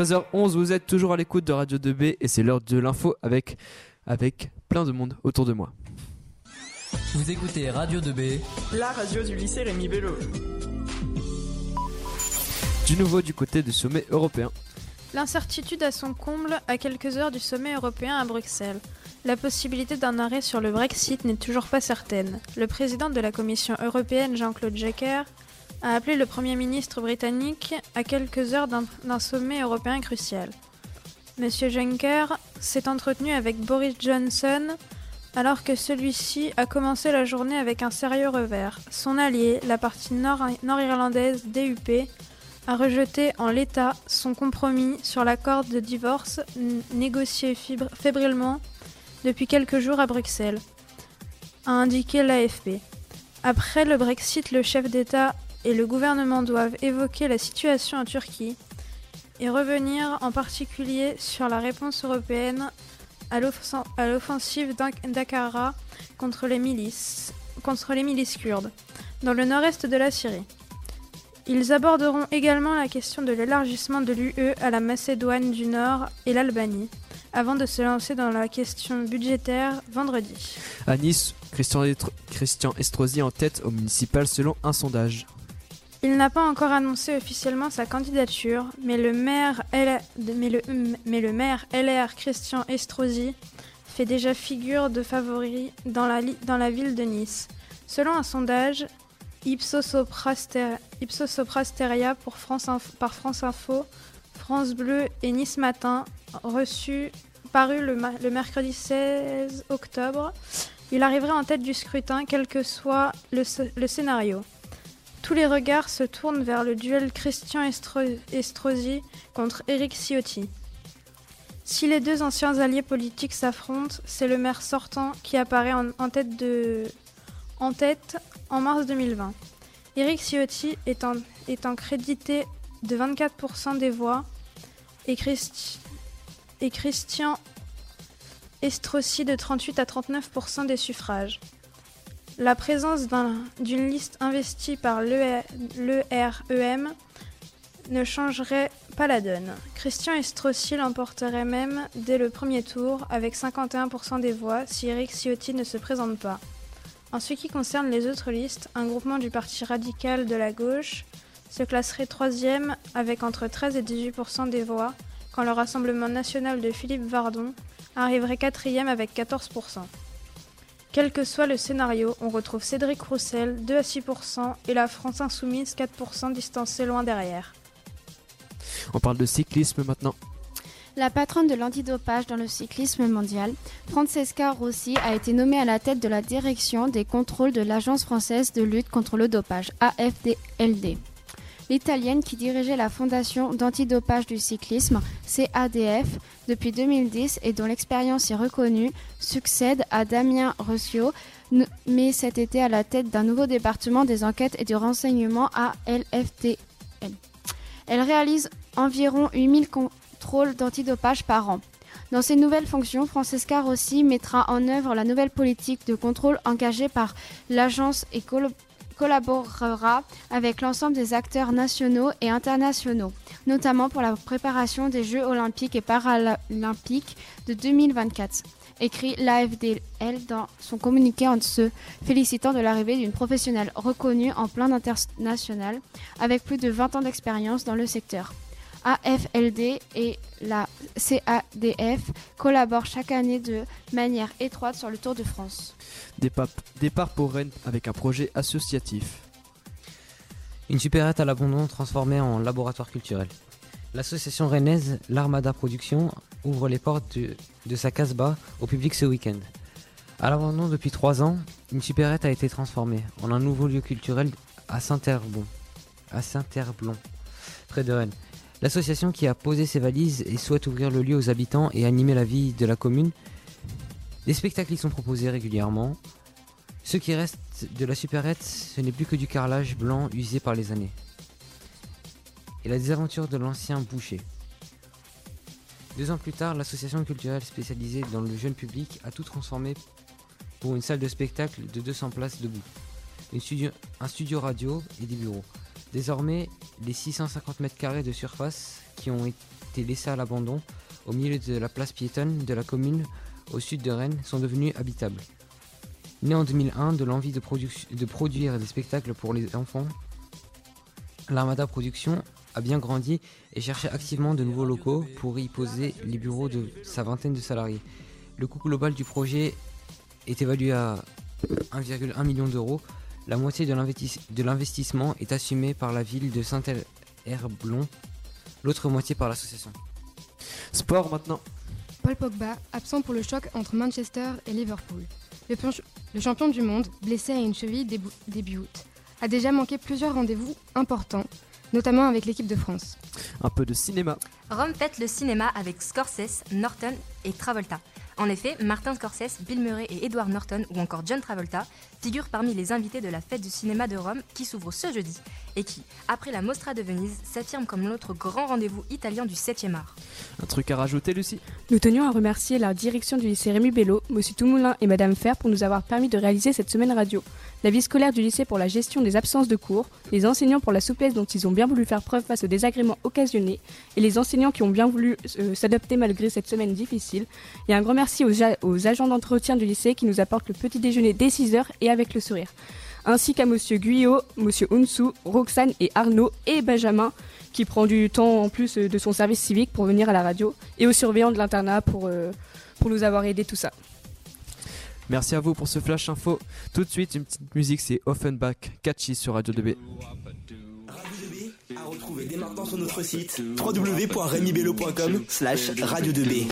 13h11, vous êtes toujours à l'écoute de Radio 2B et c'est l'heure de l'info avec, avec plein de monde autour de moi. Vous écoutez Radio 2B, la radio du lycée Rémi Bello. Du nouveau du côté du sommet européen. L'incertitude à son comble à quelques heures du sommet européen à Bruxelles. La possibilité d'un arrêt sur le Brexit n'est toujours pas certaine. Le président de la Commission européenne, Jean-Claude Juncker, a appelé le Premier ministre britannique à quelques heures d'un sommet européen crucial. Monsieur Juncker s'est entretenu avec Boris Johnson alors que celui-ci a commencé la journée avec un sérieux revers. Son allié, la partie nord-irlandaise DUP, a rejeté en l'état son compromis sur l'accord de divorce négocié fébrilement depuis quelques jours à Bruxelles, a indiqué l'AFP. Après le Brexit, le chef d'État et le gouvernement doivent évoquer la situation en Turquie et revenir en particulier sur la réponse européenne à l'offensive d'Ankara contre les milices, kurdes dans le nord-est de la Syrie. Ils aborderont également la question de l'élargissement de l'UE à la Macédoine du Nord et l'Albanie, avant de se lancer dans la question budgétaire vendredi. À Nice, Christian, Christian Estrosi en tête au municipal selon un sondage. Il n'a pas encore annoncé officiellement sa candidature, mais le maire, LR Christian Estrosi fait déjà figure de favori dans la, ville de Nice. Selon un sondage, Ipsos Soprasteria pour France par France Info, France Bleu et Nice Matin, paru le, mercredi 16 octobre, il arriverait en tête du scrutin, quel que soit le scénario. Tous les regards se tournent vers le duel Christian Estrosi contre Éric Ciotti. Si les deux anciens alliés politiques s'affrontent, c'est le maire sortant qui apparaît en, tête, en mars 2020. Éric Ciotti étant, étant crédité de 24% des voix et, et Christian Estrosi de 38 à 39% des suffrages. La présence d'une liste investie par l'EREM ne changerait pas la donne. Christian Estrosi l'emporterait même dès le premier tour avec 51% des voix si Eric Ciotti ne se présente pas. En ce qui concerne les autres listes, un groupement du Parti radical de la gauche se classerait troisième avec entre 13 et 18% des voix, quand le Rassemblement national de Philippe Vardon arriverait quatrième avec 14%. Quel que soit le scénario, on retrouve Cédric Roussel 2 à 6% et la France Insoumise 4% distancée loin derrière. On parle de cyclisme maintenant. La patronne de l'antidopage dans le cyclisme mondial, Francesca Rossi, a été nommée à la tête de la direction des contrôles de l'Agence française de lutte contre le dopage, AFDLD. L'Italienne qui dirigeait la fondation d'antidopage du cyclisme, CADF, depuis 2010 et dont l'expérience est reconnue, succède à Damien Rossio, mais cet été à la tête d'un nouveau département des enquêtes et du renseignement à LFTN. Elle réalise environ 8000 contrôles d'antidopage par an. Dans ses nouvelles fonctions, Francesca Rossi mettra en œuvre la nouvelle politique de contrôle engagée par l'agence et collaborera avec l'ensemble des acteurs nationaux et internationaux, notamment pour la préparation des Jeux olympiques et paralympiques de 2024 écrit l'AFDL dans son communiqué en se félicitant de l'arrivée d'une professionnelle reconnue en plein international avec plus de 20 ans d'expérience dans le secteur. AFLD et la CADF collaborent chaque année de manière étroite sur le Tour de France. Départ pour Rennes avec un projet associatif. Une supérette à l'abandon transformée en laboratoire culturel. L'association rennaise L'Armada Production ouvre les portes de, sa casse-bas au public ce week-end. À l'abandon depuis trois ans, une supérette a été transformée en un nouveau lieu culturel à Saint-Herbon, à Saint-Herblon, près de Rennes. L'association qui a posé ses valises et souhaite ouvrir le lieu aux habitants et animer la vie de la commune. Des spectacles y sont proposés régulièrement. Ce qui reste de la supérette, ce n'est plus que du carrelage blanc usé par les années. Et la désaventure de l'ancien boucher. Deux ans plus tard, l'association culturelle spécialisée dans le jeune public a tout transformé pour une salle de spectacle de 200 places debout, un studio radio et des bureaux. Désormais, les 650 mètres carrés de surface qui ont été laissés à l'abandon au milieu de la place piétonne de la commune au sud de Rennes sont devenus habitables. Né en 2001 de l'envie de, de produire des spectacles pour les enfants, l'Armada Productions a bien grandi et cherchait activement de nouveaux locaux pour y poser les bureaux de sa vingtaine de salariés. Le coût global du projet est évalué à 1,1 million d'euros. La moitié de l'investissement est assumée par la ville de Saint-Herblon, l'autre moitié par l'association. Sport maintenant. Paul Pogba, absent pour le choc entre Manchester et Liverpool. Le, champion du monde, blessé à une cheville début août, a déjà manqué plusieurs rendez-vous importants, notamment avec l'équipe de France. Un peu de cinéma. Rome fête le cinéma avec Scorsese, Norton et Travolta. En effet, Martin Scorsese, Bill Murray et Edward Norton ou encore John Travolta figurent parmi les invités de la fête du cinéma de Rome qui s'ouvre ce jeudi et qui, après la Mostra de Venise, s'affirme comme l'autre grand rendez-vous italien du 7e art. Un truc à rajouter, Lucie? Nous tenions à remercier la direction du lycée Rémi Bello, M. Toumoulin et Mme Fer pour nous avoir permis de réaliser cette semaine radio. La vie scolaire du lycée pour la gestion des absences de cours, les enseignants pour la souplesse dont ils ont bien voulu faire preuve face aux désagréments occasionnés, et les enseignants qui ont bien voulu euh, s'adapter malgré cette semaine difficile. Et un grand merci aux, aux agents d'entretien du lycée qui nous apportent le petit déjeuner dès 6h et avec le sourire. Ainsi qu'à Monsieur Guyot, Monsieur Unsu, Roxane et Arnaud et Benjamin qui prend du temps en plus euh, de son service civique pour venir à la radio et aux surveillants de l'internat pour, euh, pour nous avoir aidé tout ça. Merci à vous pour ce flash info. Tout de suite, une petite musique, c'est Offenbach, Catchy sur Radio 2B. Radio 2B à retrouver dès maintenant sur notre site www.remibello.com slash radio 2B.